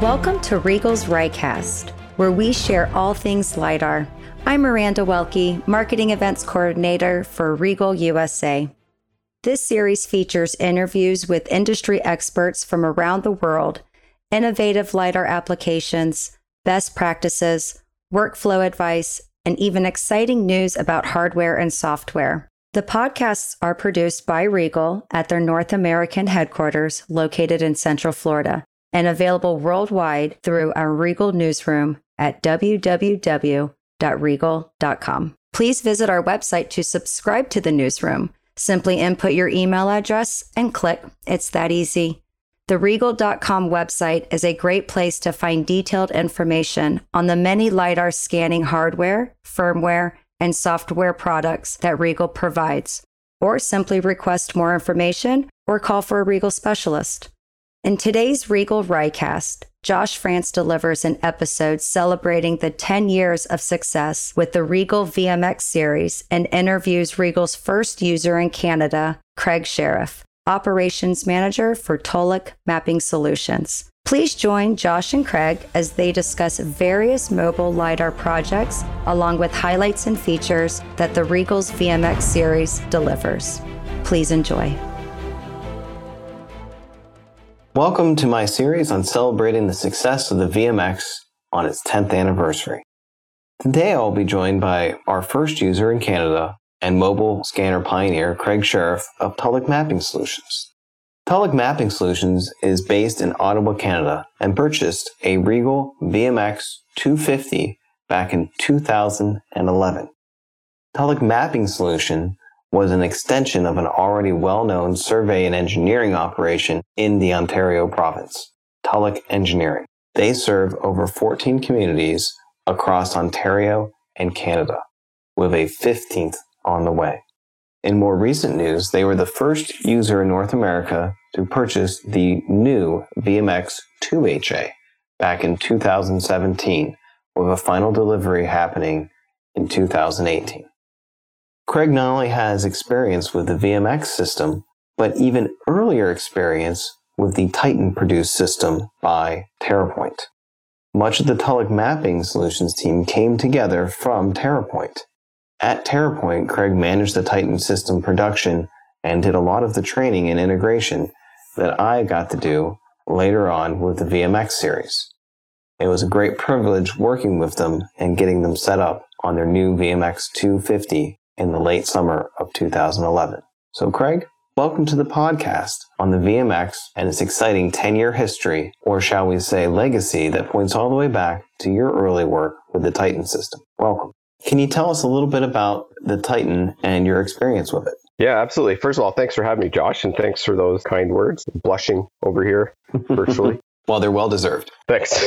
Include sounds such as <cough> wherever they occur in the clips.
Welcome to RIEGL's RiCAST, where we share all things LiDAR. I'm Miranda Welke, Marketing Events Coordinator for RIEGL USA. This series features interviews with industry experts from around the world, innovative LiDAR applications, best practices, workflow advice, and even exciting news about hardware and software. The podcasts are produced by RIEGL at their North American headquarters located in Central Florida and available worldwide through our RIEGL newsroom at www.riegl.com. Please visit our website to subscribe to the newsroom. Simply input your email address and click. It's that easy. The RIEGL.com website is a great place to find detailed information on the many LiDAR scanning hardware, firmware, and software products that RIEGL provides, or simply request more information or call for a RIEGL specialist. In today's RIEGL RiCAST, Josh France delivers an episode celebrating the 10 years of success with the RIEGL VMX series and interviews RIEGL's first user in Canada, Craig Sheriff, Operations Manager for Tulloch Mapping Solutions. Please join Josh and Craig as they discuss various mobile LiDAR projects along with highlights and features that the RIEGL's VMX series delivers. Please enjoy. Welcome to my series on celebrating the success of the VMX on its 10th anniversary. Today I'll be joined by our first user in Canada and mobile scanner pioneer Craig Sheriff of Tulloch Mapping Solutions. Tulloch Mapping Solutions is based in Ottawa, Canada and purchased a RIEGL VMX 250 back in 2011. Tulloch Mapping Solution was an extension of an already well-known survey and engineering operation in the Ontario province, Tulloch Engineering. They serve over 14 communities across Ontario and Canada, with a 15th on the way. In more recent news, they were the first user in North America to purchase the new VMX 2HA back in 2017, with a final delivery happening in 2018. Craig not only has experience with the VMX system, but even earlier experience with the Titan produced system by TerraPoint. Much of the Tulloch Mapping Solutions team came together from TerraPoint. At TerraPoint, Craig managed the Titan system production and did a lot of the training and integration that I got to do later on with the VMX series. It was a great privilege working with them and getting them set up on their new VMX 250 in the late summer of 2011. So, Craig, welcome to the podcast on the VMX and its exciting 10 year history, or shall we say legacy, that points all the way back to your early work with the Titan system. Welcome. Can you tell us a little bit about the Titan and your experience with it? Yeah, absolutely. First of all, thanks for having me, Josh, and thanks for those kind words. blushing over here virtually. <laughs> well, they're well deserved. Thanks.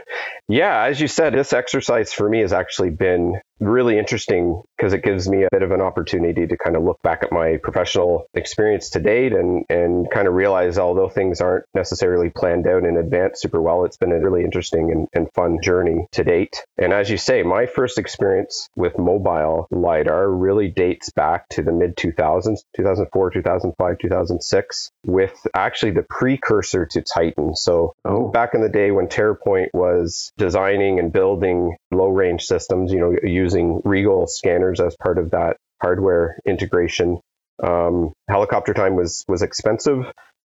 <laughs> yeah, as you said, this exercise for me has actually been really interesting because it gives me a bit of an opportunity to kind of look back at my professional experience to date and, and kind of realize although things aren't necessarily planned out in advance super well, it's been a really interesting and, and fun journey to date. And as you say, my first experience with mobile LiDAR really dates back to the mid 2000s, 2004, 2005, 2006, with actually the precursor to Titan. So oh. back in the day when TerraPoint was designing and building low range systems, you know, using RIEGL scanners as part of that hardware integration. Um, helicopter time was was expensive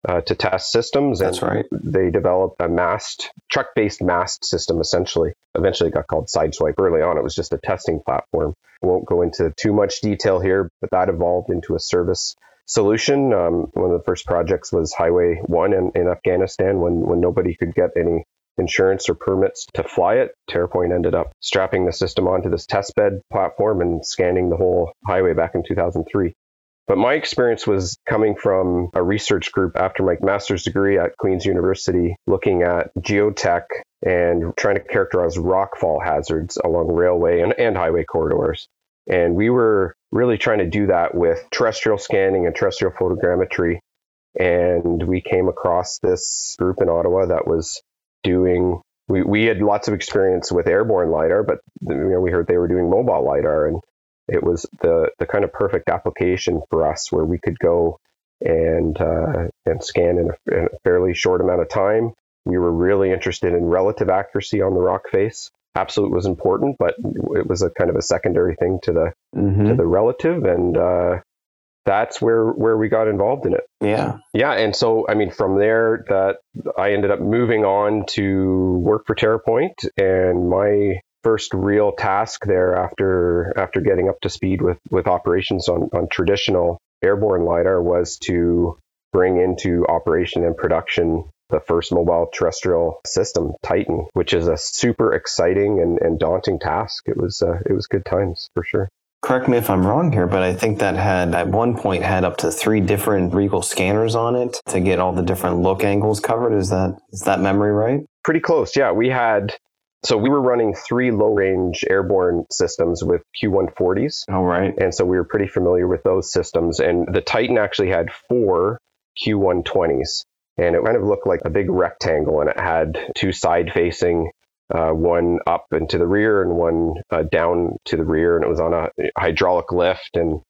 uh, to test systems, and That's right. they developed a mast truck based mast system. Essentially, eventually got called Sideswipe. Early on, it was just a testing platform. I won't go into too much detail here, but that evolved into a service solution. Um, one of the first projects was Highway One in, in Afghanistan when when nobody could get any insurance or permits to fly it. TerraPoint ended up strapping the system onto this testbed platform and scanning the whole highway back in 2003. But my experience was coming from a research group after my master's degree at Queen's University, looking at geotech and trying to characterize rockfall hazards along railway and, and highway corridors. And we were really trying to do that with terrestrial scanning and terrestrial photogrammetry. And we came across this group in Ottawa that was doing we, we had lots of experience with airborne lidar but you know we heard they were doing mobile lidar and it was the the kind of perfect application for us where we could go and uh, and scan in a, in a, fairly short amount of time We were really interested in relative accuracy on the rock face. Absolute was important, but it was a kind of a secondary thing to the Mm-hmm. to the relative, and uh, that's where where we got involved in it. Yeah. Yeah, and so I mean, from there, that I ended up moving on to work for TerraPoint, and my first real task there after after getting up to speed with with operations on on traditional airborne lidar was to bring into operation and production the first mobile terrestrial system, Titan, which is a super exciting and, and daunting task. It was uh, it was good times for sure. Correct me if I'm wrong here, but I think that had at one point had up to three different RIEGL scanners on it to get all the different look angles covered. Is that is that memory right? Pretty close, yeah. We had so we were running three low range airborne systems with Q140s. All right. And so we were pretty familiar with those systems. And the Titan actually had four Q120s. And it kind of looked like a big rectangle, and it had two side facing, uh, one up and to the rear, and one uh, down to the rear. And it was on a hydraulic lift. And,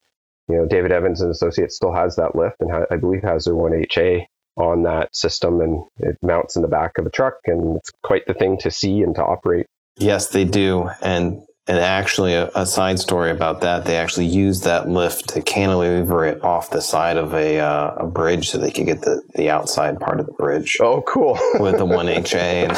you know, David Evans and Associates still has that lift, and ha- I believe has their 1HA on that system. And it mounts in the back of a truck, and it's quite the thing to see and to operate. Yes, they do. And and actually, a, a side story about that, they actually used that lift to cantilever it off the side of a uh, a bridge so they could get the, the outside part of the bridge Oh, cool. with the one <laughs> HA. And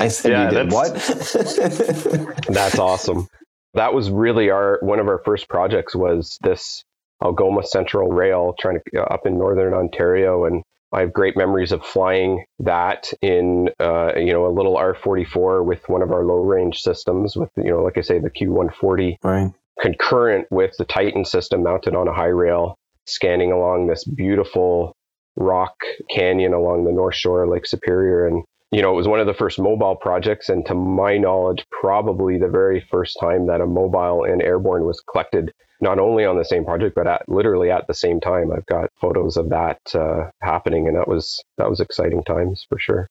I said, Yeah, you did that's- what? <laughs> That's awesome. That was really our one of our first projects was this Algoma Central Rail trying to up in northern Ontario and I have great memories of flying that in uh, you know a little R44 with one of our low range systems with you know like I say the Q140 right. concurrent with the Titan system mounted on a high rail scanning along this beautiful rock canyon along the north shore of Lake Superior and you know, it was one of the first mobile projects, and to my knowledge, probably the very first time that a mobile and airborne was collected, not only on the same project, but at literally at the same time. I've got photos of that uh, happening, and that was that was exciting times for sure.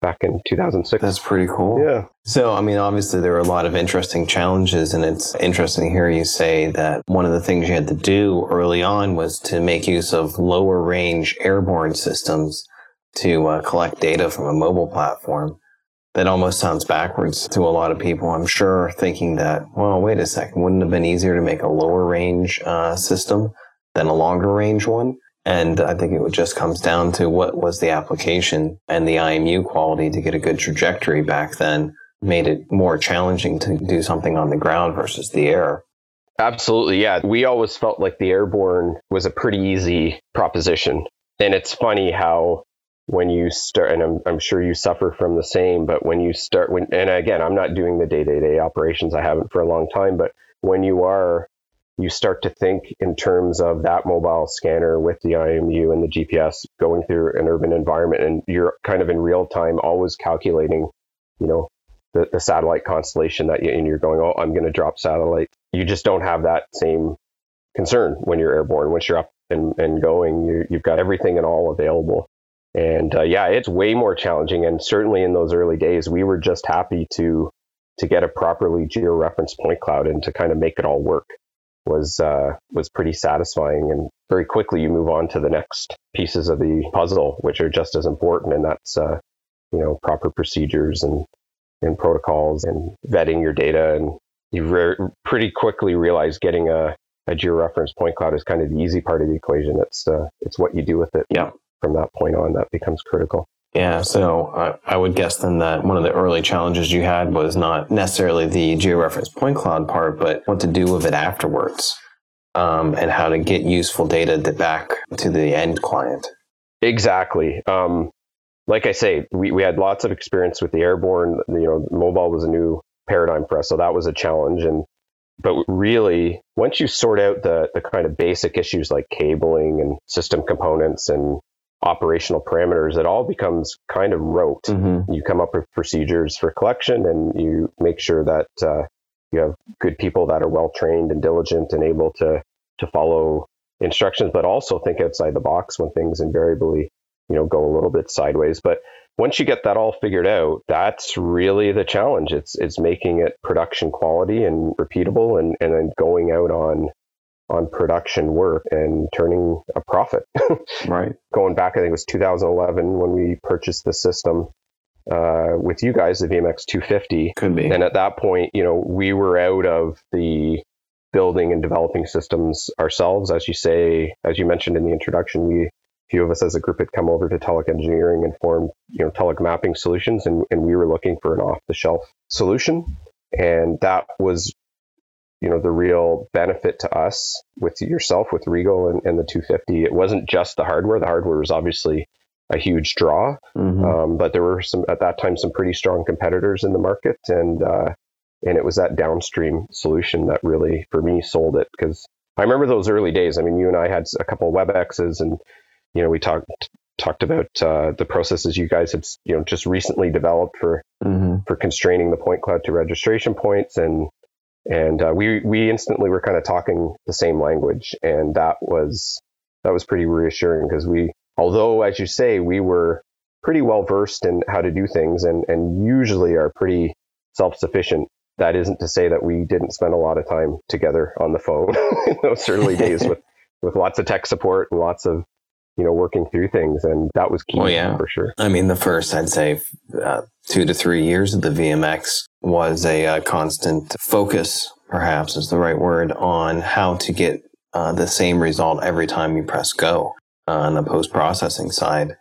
Back in 2006. That's pretty cool. yeah. So, I mean, obviously, there were a lot of interesting challenges, and it's interesting to hear you say that one of the things you had to do early on was to make use of lower range airborne systems to uh, collect data from a mobile platform. That almost sounds backwards to a lot of people, I'm sure, thinking that, well, wait a second, wouldn't it have been easier to make a lower range uh, system than a longer range one? And I think it just comes down to what was the application and the IMU quality to get a good trajectory back then made it more challenging to do something on the ground versus the air. Absolutely. Yeah. We always felt like the airborne was a pretty easy proposition. And it's funny how when you start, and I'm, I'm sure you suffer from the same, but when you start, when, and again, I'm not doing the day to day operations, I haven't for a long time, but when you are, you start to think in terms of that mobile scanner with the IMU and the GPS going through an urban environment, and you're kind of in real time always calculating, you know, the, the satellite constellation that you, and you're going, oh, I'm going to drop satellite. You just don't have that same concern when you're airborne. Once you're up and, and going, you, you've got everything and all available. And uh, yeah, it's way more challenging. And certainly in those early days, we were just happy to to get a properly georeferenced point cloud and to kind of make it all work was uh, was pretty satisfying. And very quickly, you move on to the next pieces of the puzzle, which are just as important, and that's uh, you know proper procedures and and protocols and vetting your data. And you re- pretty quickly realize getting a a georeferenced point cloud is kind of the easy part of the equation. It's uh, it's what you do with it. Yeah. From that point on, that becomes critical. Yeah, so I, I would guess then that one of the early challenges you had was not necessarily the georeference point cloud part, but what to do with it afterwards um, and how to get useful data to back to the end client. Exactly. Um, like I say, we, we had lots of experience with the airborne. You know, mobile was a new paradigm for us, so that was a challenge. And but really, once you sort out the the kind of basic issues like cabling and system components and operational parameters, it all becomes kind of rote. Mm-hmm. You come up with procedures for collection, and you make sure that uh, you have good people that are well trained and diligent and able to to follow instructions, but also think outside the box when things invariably, you know, go a little bit sideways. But once you get that all figured out, that's really the challenge. It's it's making it production quality and repeatable, and and then going out on on production work and turning a profit. <laughs> right. Going back, I think it was 2011 when we purchased the system uh, with you guys, the VMX 250. Could be. And at that point, you know, we were out of the building and developing systems ourselves. As you say, as you mentioned in the introduction, we, a few of us as a group had come over to Tulloch Engineering and formed, you know, Telek Mapping Solutions, and, and we were looking for an off the shelf solution. And that was, you know, the real benefit to us with yourself, with RIEGL and, and the 250. It wasn't just the hardware. The hardware was obviously a huge draw, Mhm. um, but there were some at that time some pretty strong competitors in the market, and uh, and it was that downstream solution that really for me sold it because I remember those early days. I mean, you and I had a couple of WebExes, and you know we talked talked about uh, the processes you guys had you know just recently developed for Mhm. for constraining the point cloud to registration points and and uh, we we instantly were kind of talking the same language and that was that was pretty reassuring because we although as you say we were pretty well versed in how to do things and and usually are pretty self-sufficient that isn't to say that we didn't spend a lot of time together on the phone. In those early days <laughs> with with lots of tech support and lots of you know working through things and that was key Oh, yeah. for sure I mean, the first, I'd say, uh, two to three years of the VMX was a uh, constant focus, perhaps is the right word, on how to get uh, the same result every time you press go uh, on the post processing side.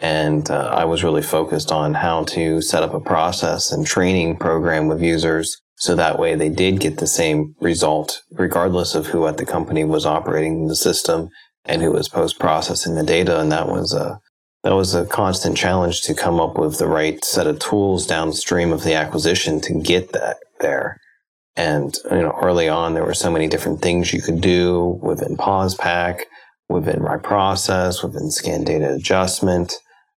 And uh, I was really focused on how to set up a process and training program with users so that way they did get the same result, regardless of who at the company was operating the system and who was post processing the data. And that was a that was a constant challenge to come up with the right set of tools downstream of the acquisition to get that there. And you know, early on, there were so many different things you could do within POSPac, within Process, within Scan Data Adjustment,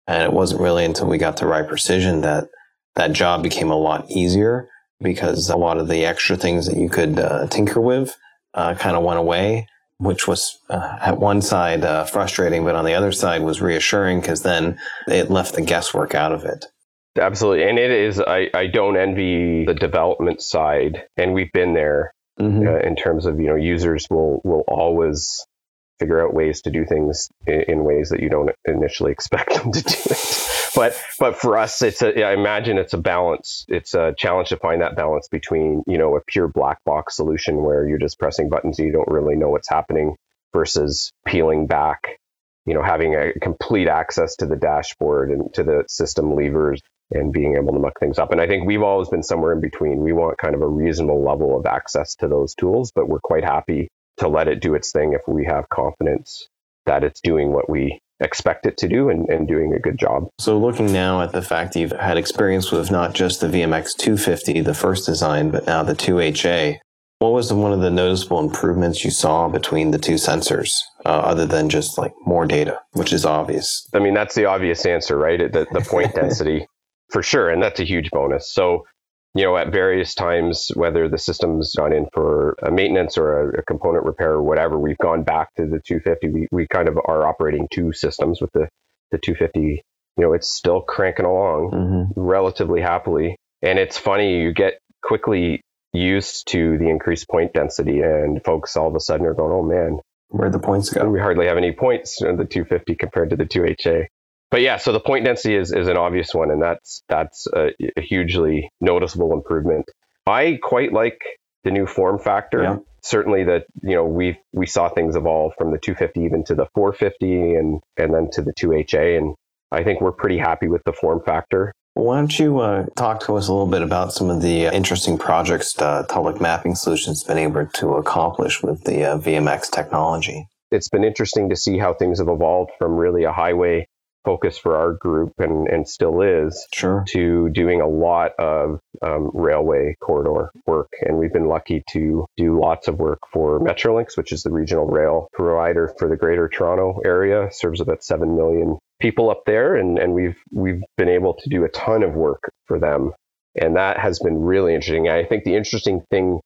and it wasn't really until we got to RiPRECISION that that job became a lot easier because a lot of the extra things that you could uh, tinker with uh, kind of went away which was uh, at one side uh, frustrating, but on the other side was reassuring because then it left the guesswork out of it. Absolutely. And it is, I, I don't envy the development side. And we've been there Mm-hmm. uh, in terms of, you know, users will, will always figure out ways to do things in, ways that you don't initially expect them to do it. But, but for us, it's a, I imagine it's a balance. It's a challenge to find that balance between, you know, a pure black box solution where you're just pressing buttons and you don't really know what's happening versus peeling back, you know, having a complete access to the dashboard and to the system levers and being able to muck things up. And I think we've always been somewhere in between. We want kind of a reasonable level of access to those tools, but we're quite happy to let it do its thing if we have confidence that it's doing what we expect it to do and, and doing a good job. So, looking now at the fact you've had experience with not just the VMX 250, the first design, but now the 2HA, what was the, one of the noticeable improvements you saw between the two sensors, uh, other than just like more data, which is obvious? I mean, that's the obvious answer, right? The, the point <laughs> density for sure. And that's a huge bonus. So, you know, at various times, whether the system's gone in for a maintenance or a, a component repair or whatever, we've gone back to the 250. We, we kind of are operating two systems with the, the 250. You know, it's still cranking along Mm-hmm. relatively happily. And it's funny, you get quickly used to the increased point density, and folks all of a sudden are going, oh man, Where'd the points go? we hardly have any points in the 250 compared to the 2HA. But yeah, so the point density is, is an obvious one, and that's that's a, a hugely noticeable improvement. I quite like the new form factor. Yeah. Certainly, that you know we we saw things evolve from the 250 even to the 450, and and then to the 2HA, and I think we're pretty happy with the form factor. Why don't you uh, talk to us a little bit about some of the uh, interesting projects uh, Public Mapping Solutions has been able to accomplish with the uh, VMX technology? It's been interesting to see how things have evolved from really a highway focus for our group, and and still is, Sure. to doing a lot of um, railway corridor work. And we've been lucky to do lots of work for Metrolinx, which is the regional rail provider for the Greater Toronto area, serves about 7 million people up there. And, and we've, we've been able to do a ton of work for them. And that has been really interesting. I think the interesting thing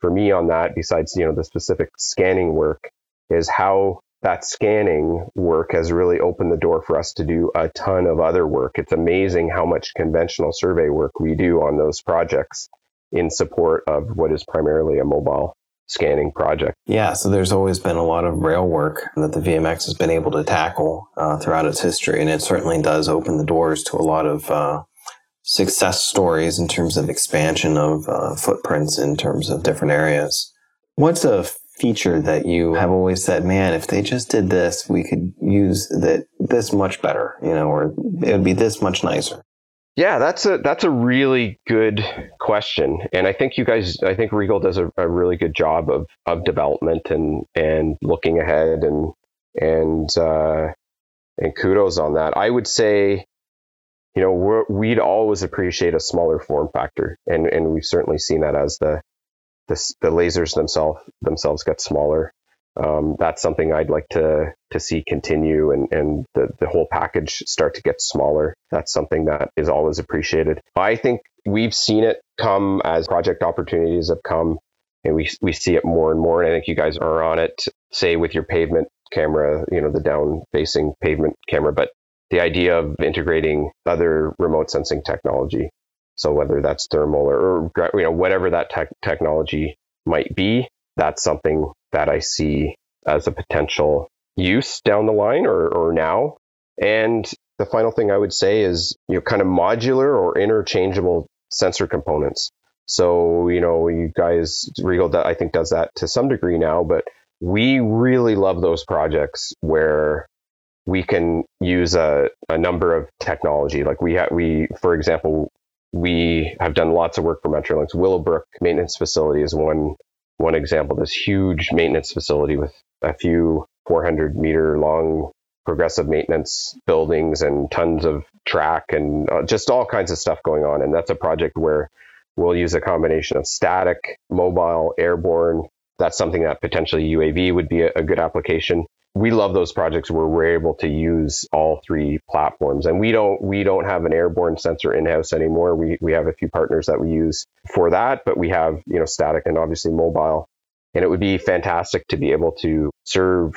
for me on that, besides, you know, the specific scanning work, is how that scanning work has really opened the door for us to do a ton of other work. It's amazing how much conventional survey work we do on those projects in support of what is primarily a mobile scanning project. Yeah, so there's always been a lot of rail work that the VMX has been able to tackle uh, throughout its history, and it certainly does open the doors to a lot of uh, success stories in terms of expansion of uh, footprints in terms of different areas. What's a feature that you have always said, man, if they just did this, we could use that this much better, you know, or it would be this much nicer? Yeah, that's a that's a really good question, and I think you guys, I think RIEGL does a, a really good job of of development and and looking ahead and and uh, and kudos on that. I would say, you know, we would always appreciate a smaller form factor, and and we've certainly seen that as the the, the lasers themselves themselves get smaller um, that's something I'd like to to see continue and and the, the whole package start to get smaller. That's something that is always appreciated. I think we've seen it come as project opportunities have come and we we see it more and more. And I think you guys are on it, say with your pavement camera, you know, the down facing pavement camera, but the idea of integrating other remote sensing technology. So whether that's thermal or, or you know whatever that te- technology might be, that's something that I see as a potential use down the line or, or now. And the final thing I would say is, you know, kind of modular or interchangeable sensor components. So, you know, you guys, RIEGL, I think does that to some degree now, but we really love those projects where we can use a, a number of technology. Like we have, we, for example, we have done lots of work for Metrolinx. Willowbrook Maintenance Facility is one one example, this huge maintenance facility with a few 400 meter long progressive maintenance buildings and tons of track and uh, just all kinds of stuff going on. And that's a project where we'll use a combination of static, mobile, airborne. That's something that potentially UAV would be a good application we love those projects where we're able to use all three platforms. And we don't we don't have an airborne sensor in-house anymore. We we have a few partners that we use for that but we have you know static and obviously mobile. And it would be fantastic to be able to serve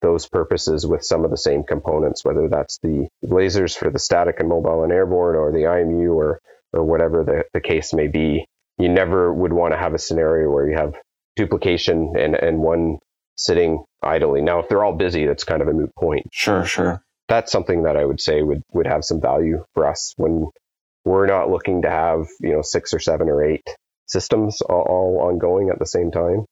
those purposes with some of the same components whether that's the lasers for the static and mobile and airborne or the IMU or or whatever the, the case may be. You never would want to have a scenario where you have duplication and and one sitting idly. Now, if they're all busy, that's kind of a moot point. Sure, sure. That's something that I would say would would have some value for us when we're not looking to have you know six or seven or eight systems all, all ongoing at the same time.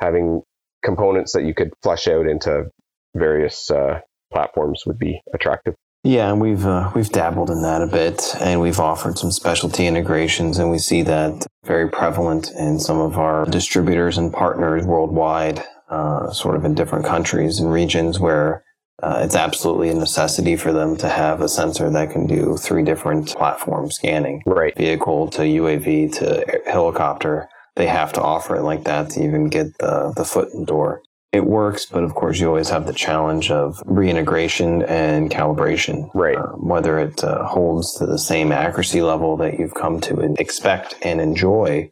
Having components that you could flesh out into various uh, platforms would be attractive. Yeah, and we've uh, we've dabbled in that a bit, and we've offered some specialty integrations, and we see that very prevalent in some of our distributors and partners worldwide. Uh, sort of in different countries and regions where uh, it's absolutely a necessity for them to have a sensor that can do three different platform scanning. Right. Vehicle to UAV to helicopter. They have to offer it like that to even get the, the foot in the door. It works, but of course, you always have the challenge of reintegration and calibration. Right. Uh, whether it uh, holds to the same accuracy level that you've come to expect and enjoy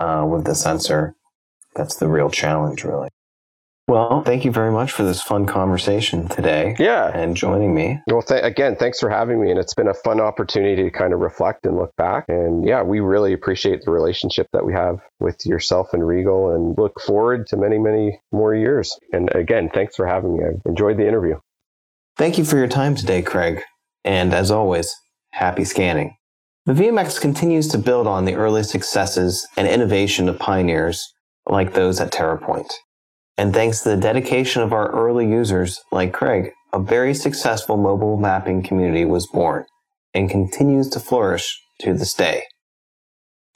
uh, with the sensor, that's the real challenge, really. Well, thank you very much for this fun conversation today. Yeah. And joining me. Well, th- again, thanks for having me. And it's been a fun opportunity to kind of reflect and look back. And yeah, we really appreciate the relationship that we have with yourself and RIEGL and look forward to many, many more years. And again, thanks for having me. I enjoyed the interview. Thank you for your time today, Craig. And as always, happy scanning. The VMX continues to build on the early successes and innovation of pioneers like those at TerraPoint. And thanks to the dedication of our early users like Craig, a very successful mobile mapping community was born and continues to flourish to this day.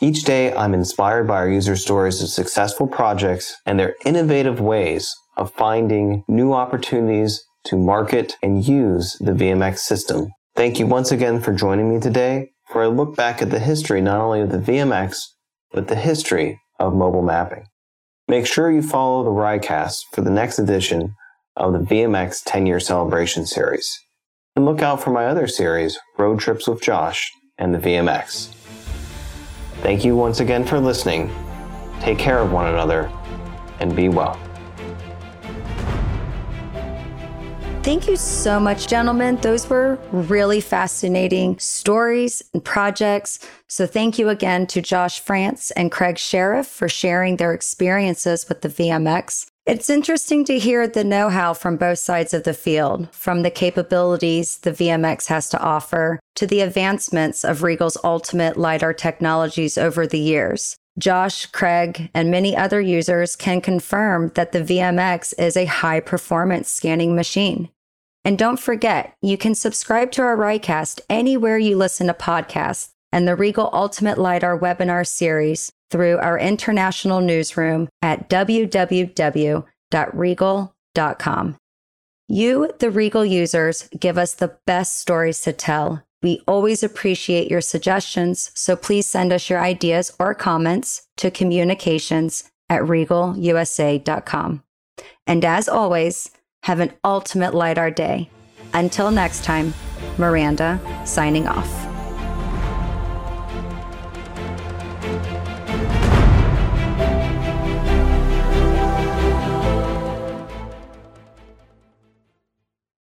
Each day, I'm inspired by our user stories of successful projects and their innovative ways of finding new opportunities to market and use the VMX system. Thank you once again for joining me today for a look back at the history not only of the VMX, but the history of mobile mapping. Make sure you follow the RiCAST for the next edition of the VMX 10 year celebration series. And look out for my other series, Road Trips with Josh and the VMX. Thank you once again for listening. Take care of one another and be well. Thank you so much, gentlemen. Those were really fascinating stories and projects. So, thank you again to Josh France and Craig Sheriff for sharing their experiences with the VMX. It's interesting to hear the know how from both sides of the field, from the capabilities the VMX has to offer to the advancements of RIEGL's ultimate LiDAR technologies over the years. Josh, Craig, and many other users can confirm that the VMX is a high performance scanning machine. And don't forget, you can subscribe to our RiCAST anywhere you listen to podcasts and the RIEGL Ultimate LiDAR webinar series through our international newsroom at www.riegl.com. You, the RIEGL users, give us the best stories to tell we always appreciate your suggestions, so please send us your ideas or comments to communications at rieglusa.com. And as always, have an ultimate LiDAR day. Until next time, Miranda signing off.